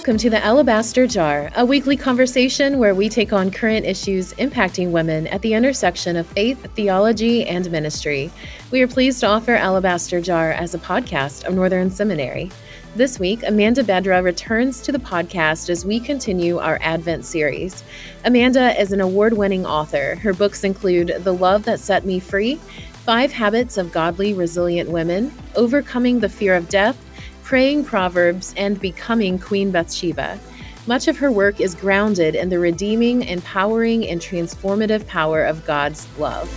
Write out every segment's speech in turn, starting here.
Welcome to the Alabaster Jar, a weekly conversation where we take on current issues impacting women at the intersection of faith, theology, and ministry. We are pleased to offer Alabaster Jar as a podcast of Northern Seminary. This week, Amanda Bedzrah returns to the podcast as we continue our Advent series. Amanda is an award winning author. Her books include The Love That Set Me Free, Five Habits of Godly Resilient Women, Overcoming the Fear of Death, praying Proverbs, and becoming Queen Bathsheba. Much of her work is grounded in the redeeming, empowering, and transformative power of God's love.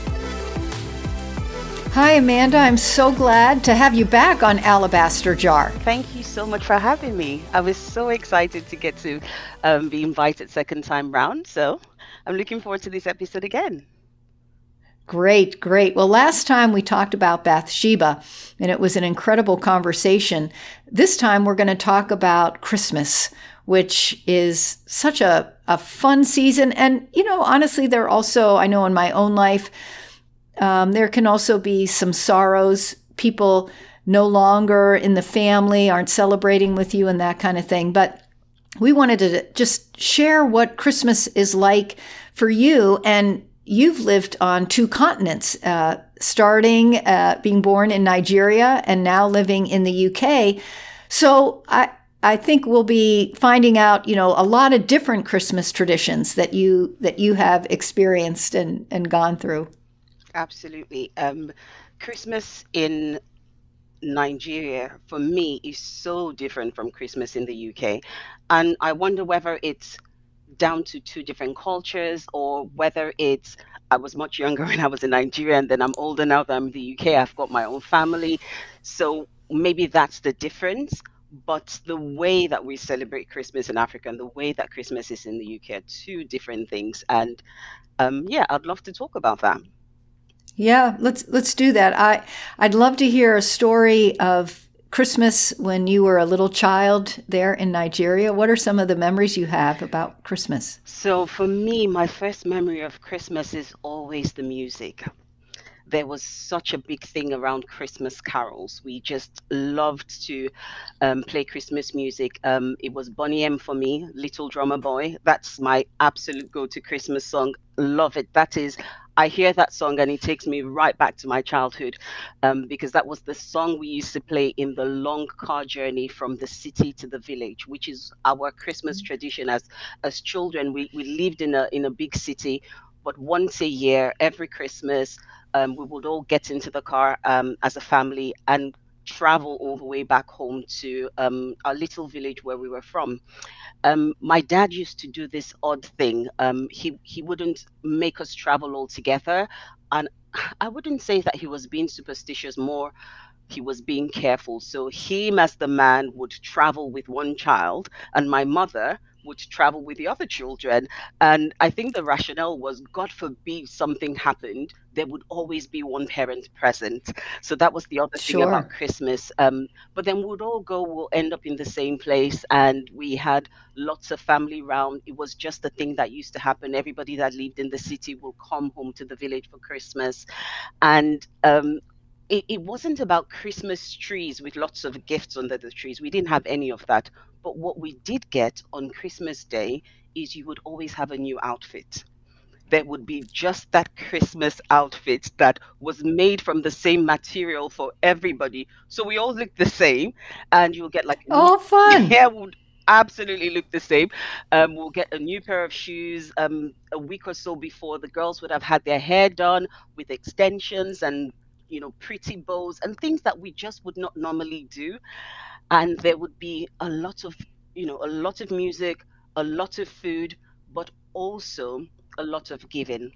Hi, Amanda. I'm so glad to have you back on Alabaster Jar. Thank you so much for having me. I was so excited to get to um, be invited second time round. So I'm looking forward to this episode again. Great, great. Well, last time we talked about Bathsheba, and it was an incredible conversation. This time we're going to talk about Christmas, which is such a, a fun season. And, you know, honestly, there also, I know in my own life, um, there can also be some sorrows. People no longer in the family aren't celebrating with you and that kind of thing. But we wanted to just share what Christmas is like for you and you've lived on two continents, uh, starting uh, being born in Nigeria and now living in the UK. So I. I think we'll be finding out, you know, a lot of different Christmas traditions that you that you have experienced and, and gone through. Absolutely. Um, Christmas in Nigeria for me is so different from Christmas in the UK. And I wonder whether it's down to two different cultures or whether it's I was much younger when I was in Nigeria and then I'm older now that I'm in the UK. I've got my own family. So maybe that's the difference. But the way that we celebrate Christmas in Africa and the way that Christmas is in the UK are two different things. And um, yeah, I'd love to talk about that. Yeah, let's let's do that. I I'd love to hear a story of Christmas when you were a little child there in Nigeria. What are some of the memories you have about Christmas? So, for me, my first memory of Christmas is always the music. There was such a big thing around Christmas carols. We just loved to um, play Christmas music. Um, it was Boney M for me, Little Drummer Boy. That's my absolute go to Christmas song. Love it. That is I hear that song and it takes me right back to my childhood um, because that was the song we used to play in the long car journey from the city to the village, which is our Christmas mm-hmm. tradition as as children. We, we lived in a in a big city, but once a year, every Christmas, um, we would all get into the car um, as a family and travel all the way back home to um, our little village where we were from um, my dad used to do this odd thing. Um, he he wouldn't make us travel all together, and I wouldn't say that he was being superstitious. More, he was being careful. So him as the man would travel with one child, and my mother would travel with the other children. And I think the rationale was God forbid something happened, there would always be one parent present. So that was the other sure. thing about Christmas. Um, but then we'd all go, we'll end up in the same place. And we had lots of family round. It was just a thing that used to happen. Everybody that lived in the city will come home to the village for Christmas. And um, it, it wasn't about Christmas trees with lots of gifts under the trees. We didn't have any of that. But what we did get on Christmas Day is you would always have a new outfit. There would be just that Christmas outfit that was made from the same material for everybody. So we all looked the same, and you'll get like oh, fun! Yeah, would absolutely look the same. Um, we'll get a new pair of shoes um, a week or so before. The girls would have had their hair done with extensions and you know pretty bows and things that we just would not normally do. And there would be a lot of you know a lot of music a lot of food but also a lot of giving.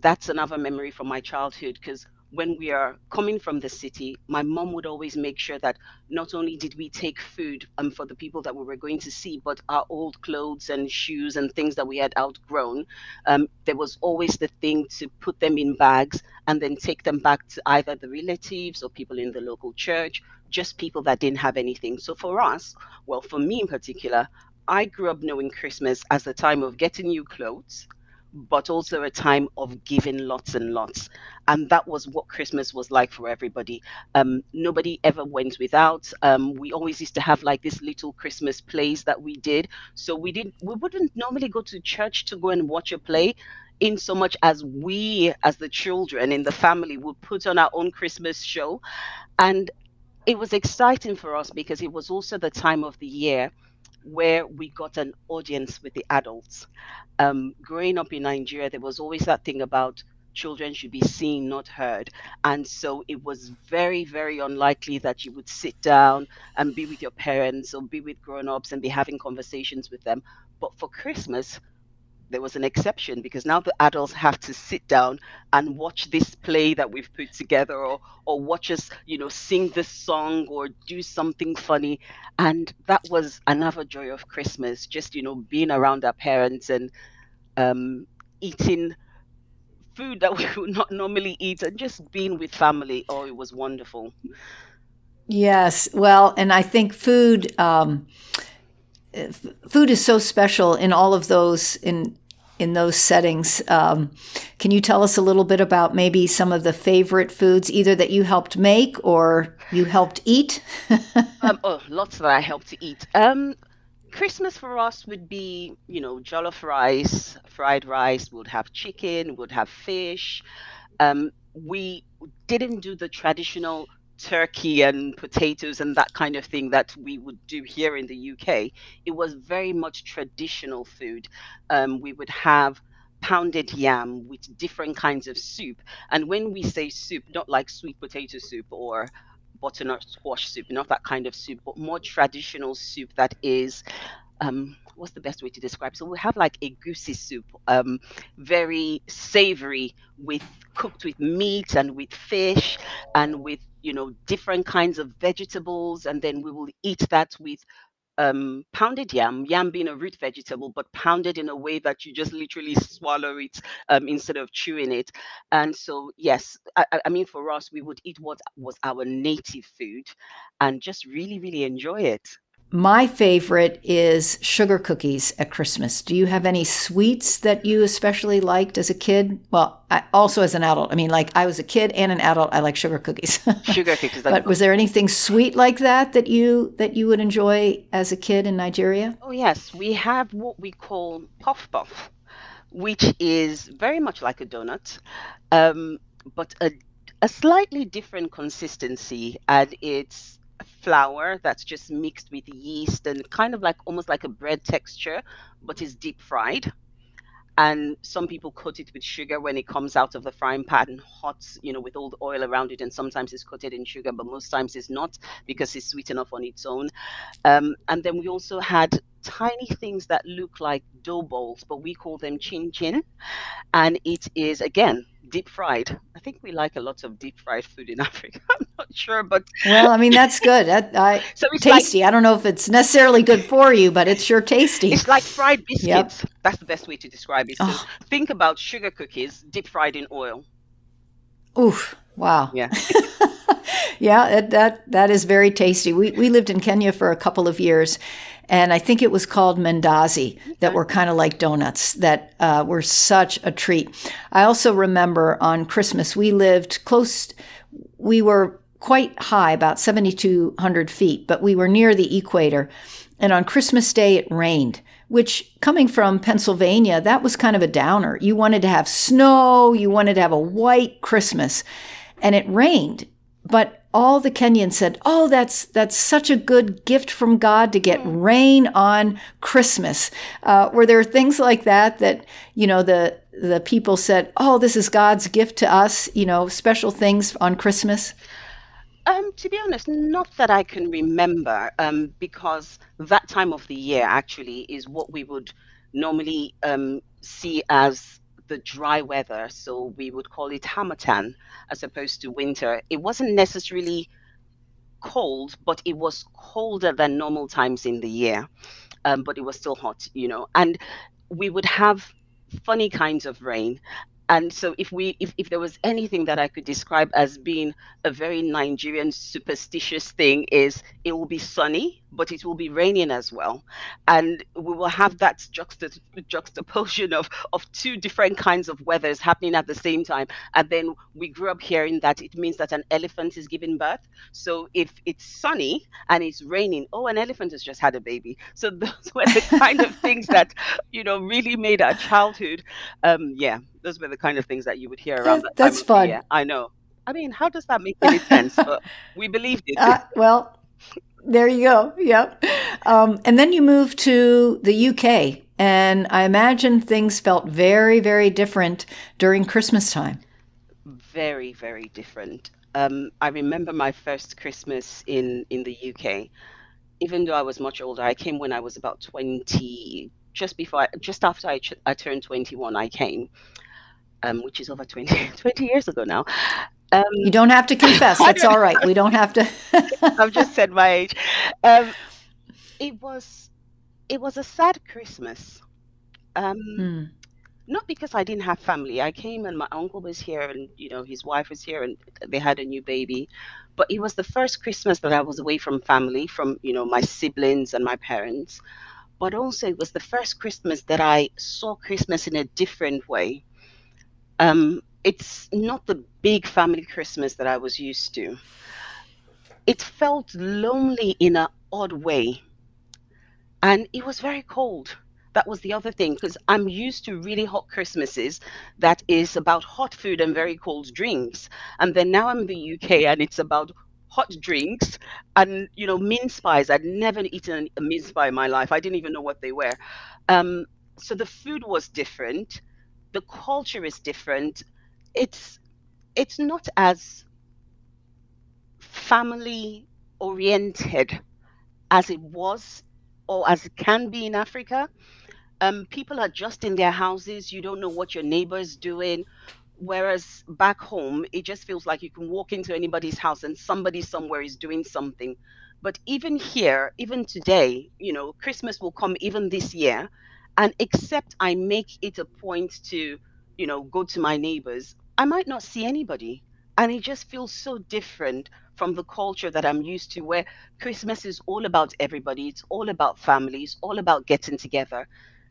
That's another memory from my childhood because when we are coming from the city, my mom would always make sure that not only did we take food um, for the people that we were going to see, but our old clothes and shoes and things that we had outgrown, um, there was always the thing to put them in bags and then take them back to either the relatives or people in the local church, just people that didn't have anything. So for us, well, for me in particular, I grew up knowing Christmas as the time of getting new clothes but also a time of giving lots and lots. And that was what Christmas was like for everybody. Um, nobody ever went without. Um, we always used to have like this little Christmas plays that we did. So we didn't, we wouldn't normally go to church to go and watch a play in so much as we as the children in the family would put on our own christmas show and it was exciting for us because it was also the time of the year where we got an audience with the adults. Um, growing up in Nigeria, there was always that thing about children should be seen, not heard. And so it was very, very unlikely that you would sit down and be with your parents or be with grown ups and be having conversations with them. But for Christmas, there was an exception because now the adults have to sit down and watch this play that we've put together or or watch us you know sing this song or do something funny. And that was another joy of christmas just you know being around our parents and um, eating food that we would not normally eat and just being with family. Oh it was wonderful. Yes. Well and i think food um, food is so special in all of those in in those settings. Um, can you tell us a little bit about maybe some of the favorite foods, either that you helped make or you helped eat? um, oh, lots that I helped to eat. Um, Christmas for us would be, you know, jollof rice, fried rice. We'd have chicken. We'd have fish. Um, we didn't do the traditional turkey and potatoes and that kind of thing that we would do here in the UK. It was very much traditional food. Um, we would have pounded yam with different kinds of soup. And when we say soup, not like sweet potato soup or butternut squash soup, not that kind of soup, but more traditional soup that is um, what's the best way to describe? So we have like egusi soup, um, very savory, with cooked with meat and with fish and with you know different kinds of vegetables, and then we will eat that with um, pounded yam, yam being a root vegetable, but pounded in a way that you just literally swallow it um, instead of chewing it. And so, yes, I, I, mean, for us, we would eat what was our native food and just really, really enjoy it. My favorite is sugar cookies at Christmas. Do you have any sweets that you especially liked as a kid? Well, I, also as an adult. I mean, like I was a kid and an adult. I like sugar cookies. sugar cookies. but was there anything sweet like that that you that you would enjoy as a kid in Nigeria? Oh yes, we have what we call puff puff, which is very much like a donut, um, but a a slightly different consistency, and it's flour that's just mixed with yeast and kind of like almost like a bread texture, but is deep fried. And some people coat it with sugar when it comes out of the frying pan hot, you know, with all the oil around it. And sometimes it's coated in sugar, but most times it's not because it's sweet enough on its own. Um, and then we also had tiny things that look like dough balls, but we call them chin chin. And it is, again, deep fried. I think we like a lot of deep fried food in Africa. I'm not sure, but well, I mean that's good. That, I, so it's tasty. Like, I don't know if it's necessarily good for you, but it's sure tasty. It's like fried biscuits. Yep. That's the best way to describe it. Oh. Think about sugar cookies deep fried in oil. Oof! Wow. Yeah. yeah, that that is very tasty. We we lived in Kenya for a couple of years, and I think it was called Mandazi that were kind of like donuts that uh, were such a treat. I also remember on Christmas we lived close. We were quite high, about seventy two hundred feet, but we were near the equator, and on Christmas Day it rained. Which, coming from Pennsylvania, that was kind of a downer. You wanted to have snow, you wanted to have a white Christmas, and it rained. But all the Kenyans said, "Oh, that's that's such a good gift from God to get mm. rain on Christmas." Uh, were there things like that that you know the the people said, "Oh, this is God's gift to us," you know, special things on Christmas? Um, to be honest, not that I can remember, um, because that time of the year actually is what we would normally um, see as the dry weather. So we would call it Harmattan as opposed to winter. It wasn't necessarily cold, but it was colder than normal times in the year. Um, but it was still hot, you know. And we would have funny kinds of rain. And so if we if, if there was anything that i could describe as being a very nigerian superstitious thing is it will be sunny but it will be raining as well. And we will have that juxtap- juxtaposition of of two different kinds of weathers happening at the same time. And then we grew up hearing that it means that an elephant is giving birth. So if it's sunny and it's raining oh an elephant has just had a baby. So those were the kind of things that you know really made our childhood um yeah those were the kind of things that you would hear around that, that's fun. yeah i know. I mean how does that make any sense? But we believed it. Uh, well there you go. Yep. Um, and then you moved to the uk and i imagine things felt very very different during christmas time. Very very different. Um, i remember my first christmas in in the uk even though i was much older i came when i was about 20 just before I, just after I, I turned 21 i came um, which is over 20, 20 years ago now. Um, you don't have to confess. That's all right. We don't have to. I've just said my age. Um, it was, it was a sad Christmas. Um, hmm. Not because I didn't have family. I came and my uncle was here, and you know his wife was here, and they had a new baby. But it was the first Christmas that I was away from family, from you know my siblings and my parents. But also, it was the first Christmas that I saw Christmas in a different way um, it's not the big family Christmas that I was used to. It felt lonely in an odd way. And it was very cold. That was the other thing, because I'm used to really hot Christmases that is about hot food and very cold drinks. And then now I'm in the UK and it's about hot drinks and you know mince pies i'd never eaten a mince pie in my life i didn't even know what they were um, so the food was different the culture is different. It's it's not as family oriented as it was or as it can be in africa. Um, people are just in their houses. You don't know what your neighbor's doing. Whereas back home it just feels like you can walk into anybody's house and somebody somewhere is doing something. But even here even today you know christmas will come even this year and except I make it a point to, you know, go to my neighbors, I might not see anybody. And it just feels so different from the culture that I'm used to, where Christmas is all about everybody, it's all about families, all about getting together.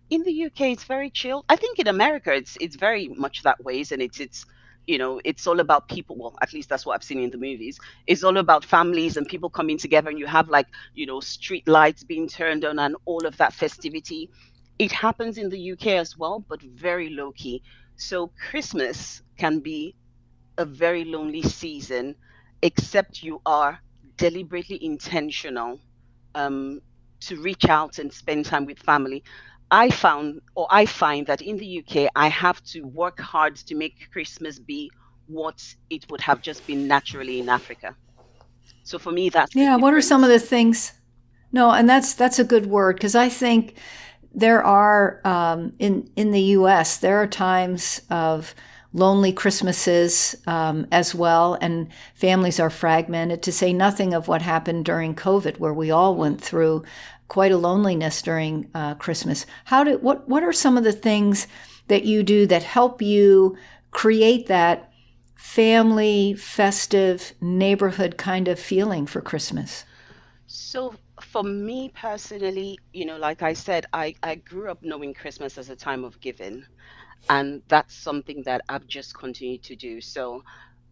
In the UK, it's very chill. I think in America, it's it's very much that way, and it's it's you know it's all about people well at least that's what i've seen in the movies it's all about families and people coming together and you have like you know street lights being turned on and all of that festivity it happens in the UK as well, but very low key. So Christmas can be a very lonely season, except you are deliberately intentional um, to reach out and spend time with family. I found, or I find that in the UK, I have to work hard to make Christmas be what it would have just been naturally in Africa. So for me, that's yeah. What are some of the things? No, and that's that's a good word because I think there are um, in in the U.S. there are times of lonely Christmases um, as well, and families are fragmented. To say nothing of what happened during COVID, where we all went through quite a loneliness during uh, Christmas. How do what what are some of the things that you do that help you create that family, festive, neighborhood kind of feeling for Christmas? So for me personally, you know, like I said, I, I grew up knowing Christmas as a time of giving. And that's something that I've just continued to do. So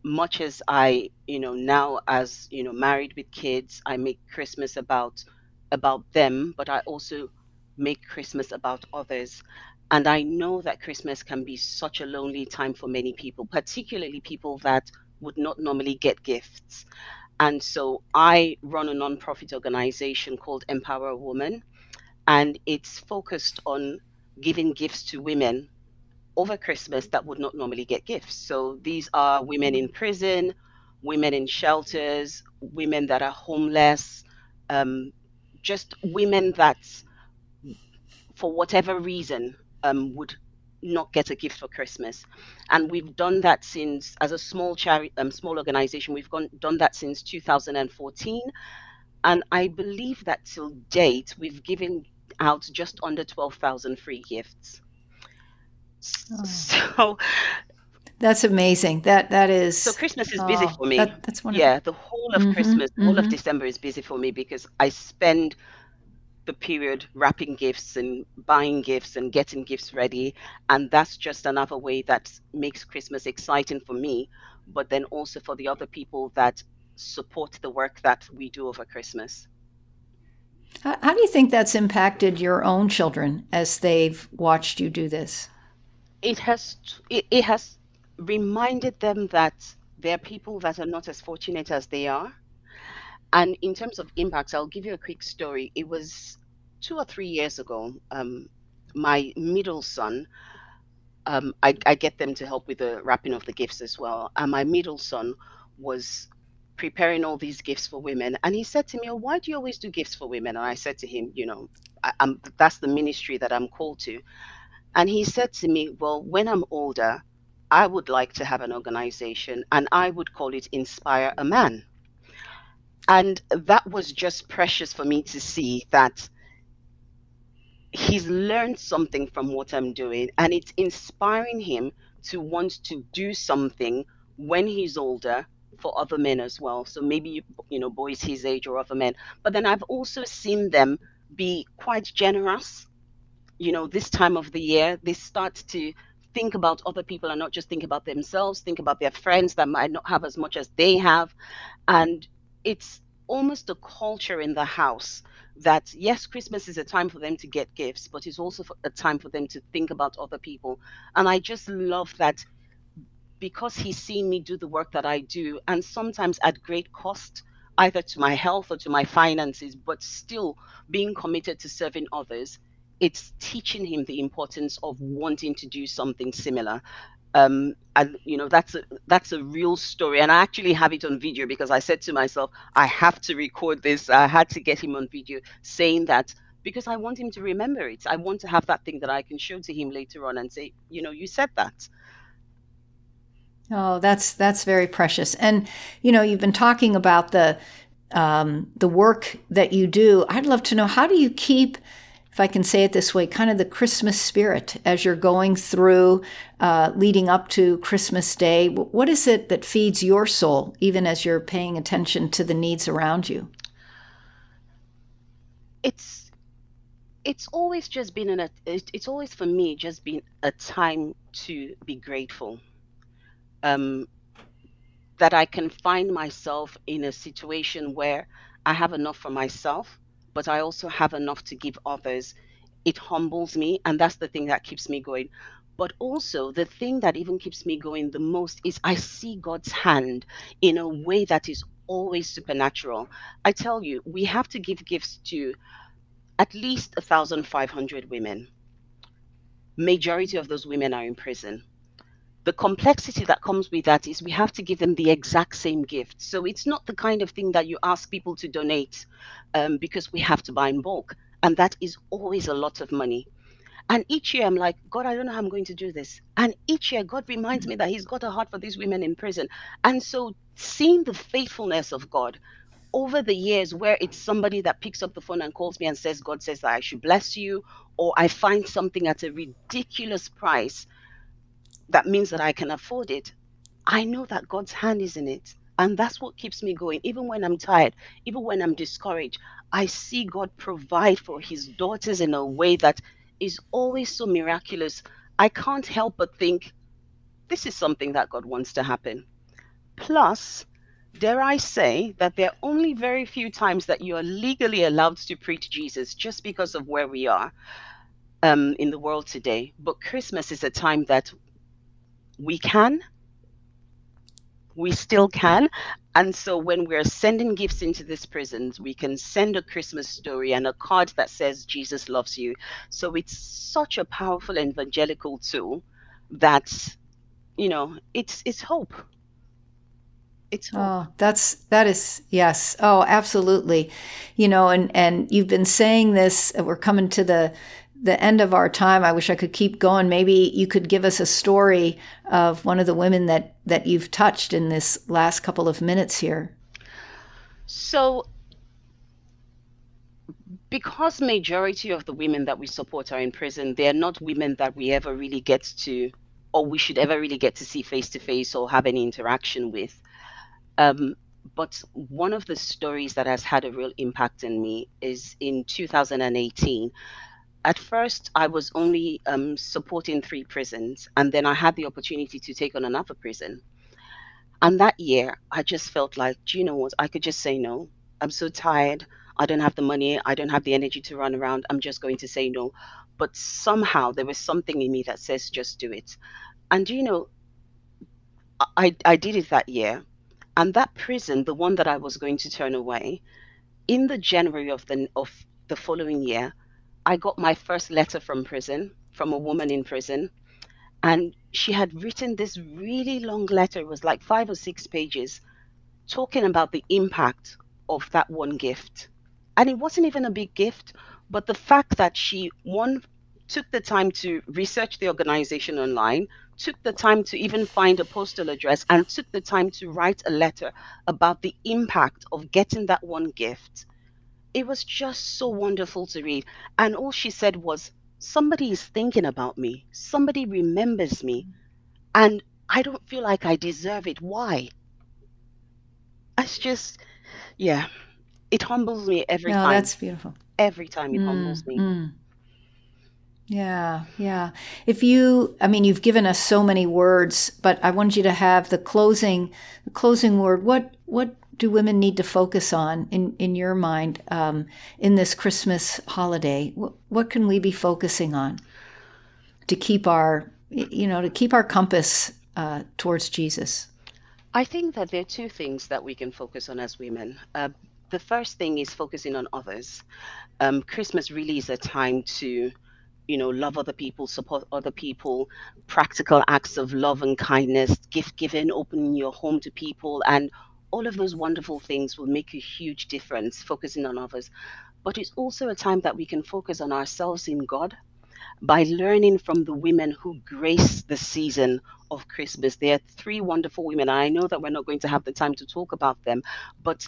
much as I, you know, now as, you know, married with kids, I make Christmas about about them, but I also make Christmas about others. And I know that Christmas can be such a lonely time for many people, particularly people that would not normally get gifts. And so I run a nonprofit organization called Empower a Woman, and it's focused on giving gifts to women over Christmas that would not normally get gifts. So these are women in prison, women in shelters, women that are homeless, um, just women that, for whatever reason, um, would not get a gift for Christmas. And we've done that since, as a small charity, um, small organization, we've gone, done that since 2014. And I believe that till date, we've given out just under 12,000 free gifts. Oh. So That's amazing. That that is. So Christmas is busy Oh, for me. that, that's wonderful. Yeah, the whole of Mm-hmm. Christmas, all of Mm-hmm. December is busy for me because I spend the period wrapping gifts and buying gifts and getting gifts ready. And that's just another way that makes Christmas exciting for me, but then also for the other people that support the work that we do over Christmas. How, how do you think that's impacted your own children as they've watched you do this? It has it, it has reminded them that there are people that are not as fortunate as they are. And in terms of impacts, I'll give you a quick story. It was two or three years ago. Um, my middle son, um, I, I get them to help with the wrapping of the gifts as well. And my middle son was preparing all these gifts for women. And he said to me, oh, Why do you always do gifts for women? And I said to him, You know, I, that's the ministry that I'm called to. And he said to me, Well, when I'm older, I would like to have an organization and I would call it Inspire a Man. And that was just precious for me to see that he's learned something from what I'm doing and it's inspiring him to want to do something when he's older for other men as well. So maybe you, know boys his age or other men. But then I've also seen them be quite generous. You know, this time of the year they start to think about other people and not just think about themselves, think about their friends that might not have as much as they have. And it's almost a culture in the house that yes, Christmas is a time for them to get gifts, but it's also a time for them to think about other people. And I just love that because he's seen me do the work that I do, and sometimes at great cost, either to my health or to my finances, but still being committed to serving others, it's teaching him the importance of wanting to do something similar. Um, and you know that's a that's a real story, and I actually have it on video because I said to myself, I have to record this. I had to get him on video saying that because I want him to remember it. I want to have that thing that I can show to him later on and say, you know, you said that. Oh, that's that's very precious. And you know, you've been talking about the um, the work that you do. I'd love to know how do you keep, if I can say it this way, kind of the Christmas spirit as you're going through, uh, leading up to Christmas Day. What is it that feeds your soul, even as you're paying attention to the needs around you? It's it's always just been an it's always for me just been a time to be grateful. Um, that I can find myself in a situation where I have enough for myself, but I also have enough to give others. It humbles me, and that's the thing that keeps me going. But also, the thing that even keeps me going the most is I see God's hand in a way that is always supernatural. I tell you, we have to give gifts to at least 1,500 women. Majority of those women are in prison the complexity that comes with that is we have to give them the exact same gift. So it's not the kind of thing that you ask people to donate um, because we have to buy in bulk. And that is always a lot of money. And each year I'm like, God, I don't know how I'm going to do this. And each year God reminds me that He's got a heart for these women in prison. And so seeing the faithfulness of God over the years where it's somebody that picks up the phone and calls me and says, God says that I should bless you, or I find something at a ridiculous price that means that I can afford it. I know that God's hand is in it. And that's what keeps me going. Even when I'm tired, even when I'm discouraged, I see God provide for his daughters in a way that is always so miraculous. I can't help but think this is something that God wants to happen. Plus, dare I say that there are only very few times that you are legally allowed to preach Jesus just because of where we are um, in the world today. But Christmas is a time that we can we still can and so when we're sending gifts into these prisons we can send a christmas story and a card that says jesus loves you so it's such a powerful evangelical tool that you know it's it's hope it's oh, hope. Oh, that's that is yes. Oh, absolutely. You know, and and you've been saying this. Uh, we're coming to the the end of our time. I wish I could keep going. Maybe you could give us a story of one of the women that that you've touched in this last couple of minutes here. So because majority of the women that we support are in prison, they're not women that we ever really get to or we should ever really get to see face to face or have any interaction with. Um, but one of the stories that has had a real impact on me is in 2018. At first, I was only um, supporting three prisons, and then I had the opportunity to take on another prison. And that year, I just felt like, do you know what? I could just say no. I'm so tired. I don't have the money. I don't have the energy to run around. I'm just going to say no. But somehow there was something in me that says, just do it. And you know, I, I did it that year. And that prison, the one that I was going to turn away, in the January of the of the following year, I got my first letter from prison, from a woman in prison. And she had written this really long letter, it was like five or six pages, talking about the impact of that one gift. And it wasn't even a big gift, but the fact that she, one, took the time to research the organization online, took the time to even find a postal address, and took the time to write a letter about the impact of getting that one gift. It was just so wonderful to read. And all she said was, Somebody is thinking about me, somebody remembers me, and I don't feel like I deserve it. Why? It's just, yeah, it humbles me every no, time. that's beautiful. Every time it Mm, humbles me. mm. Yeah, yeah. If you, I mean, you've given us so many words, but I wanted you to have the closing, the closing word. What, what do women need to focus on in in your mind um, in this Christmas holiday? What, what can we be focusing on to keep our, you know, to keep our compass uh, towards Jesus? I think that there are two things that we can focus on as women. Uh, the first thing is focusing on others. Um, Christmas really is a time to, you know, love other people, support other people, practical acts of love and kindness, gift giving, opening your home to people, and all of those wonderful things will make a huge difference focusing on others. But it's also a time that we can focus on ourselves in God by learning from the women who grace the season of Christmas. There are three wonderful women. I know that we're not going to have the time to talk about them, but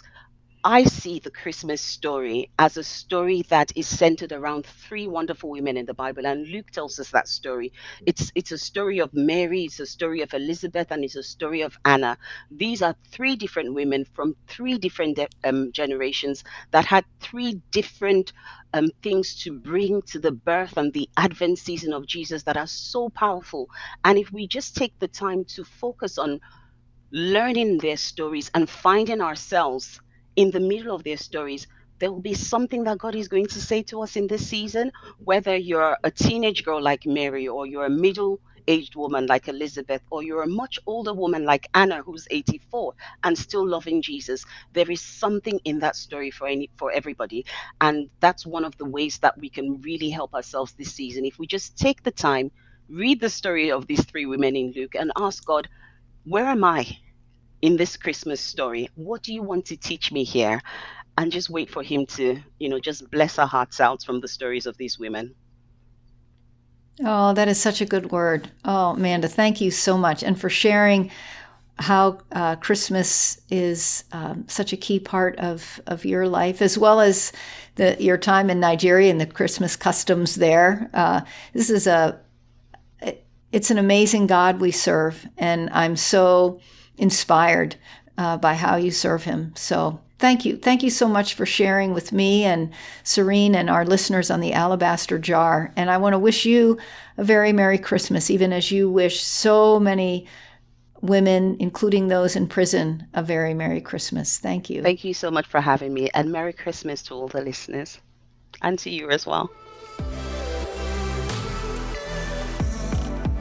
I see the Christmas story as a story that is centered around three wonderful women in the Bible, and Luke tells us that story. It's it's a story of Mary, it's a story of Elizabeth, and it's a story of Anna. These are three different women from three different um, generations that had three different um, things to bring to the birth and the Advent season of Jesus that are so powerful. And if we just take the time to focus on learning their stories and finding ourselves in the middle of their stories, there will be something that God is going to say to us in this season, whether you're a teenage girl like Mary, or you're a middle aged woman like Elizabeth, or you're a much older woman like Anna, who's 84 and still loving Jesus. There is something in that story for any for everybody. And that's one of the ways that we can really help ourselves this season. If we just take the time, read the story of these three women in Luke, and ask God, where am I? In this Christmas story? What do you want to teach me here? And just wait for him to, you know, just bless our hearts out from the stories of these women. Oh, that is such a good word. Oh, Amanda, thank you so much. And for sharing how uh, Christmas is um, such a key part of, of your life, as well as the, your time in Nigeria and the Christmas customs there. Uh, this is a, it's an amazing God we serve. And I'm so inspired uh, by how you serve Him. So thank you. Thank you so much for sharing with me and Serene and our listeners on the Alabaster Jar. And I want to wish you a very Merry Christmas, even as you wish so many women, including those in prison, a very Merry Christmas. Thank you. Thank you so much for having me, and Merry Christmas to all the listeners and to you as well.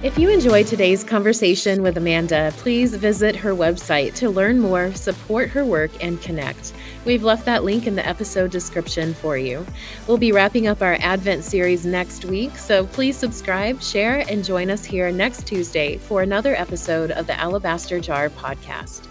If you enjoyed today's conversation with Amanda, please visit her website to learn more, support her work, and connect. We've left that link in the episode description for you. We'll be wrapping up our Advent series next week, so please subscribe, share, and join us here next Tuesday for another episode of the Alabaster Jar podcast.